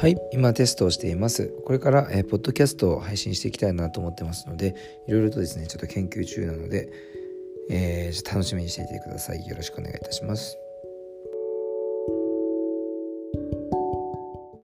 はい今テストをしています。これから、えー、ポッドキャストを配信していきたいなと思ってますのでいろいろとですねちょっと研究中なので、えー、楽しみにしていてください。よろしくお願いいたします。